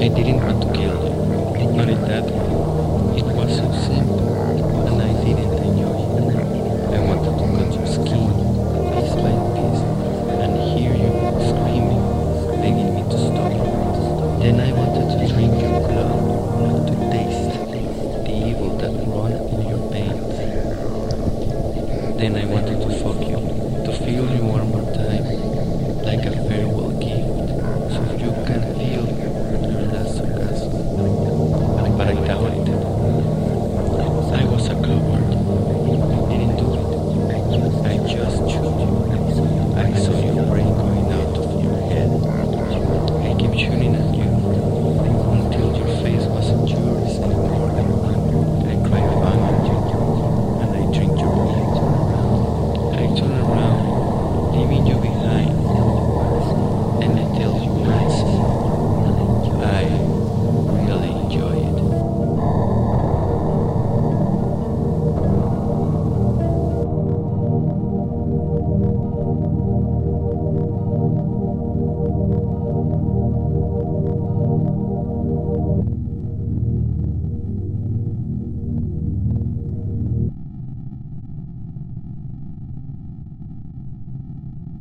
I didn't want to kill you. Not in that. It was so simple, and I didn't enjoy it. I wanted to cut your skin, piece by piece, and hear you screaming, begging me to stop. Then I wanted to drink your blood, to taste the evil that run in your veins. Then I wanted to fuck convenient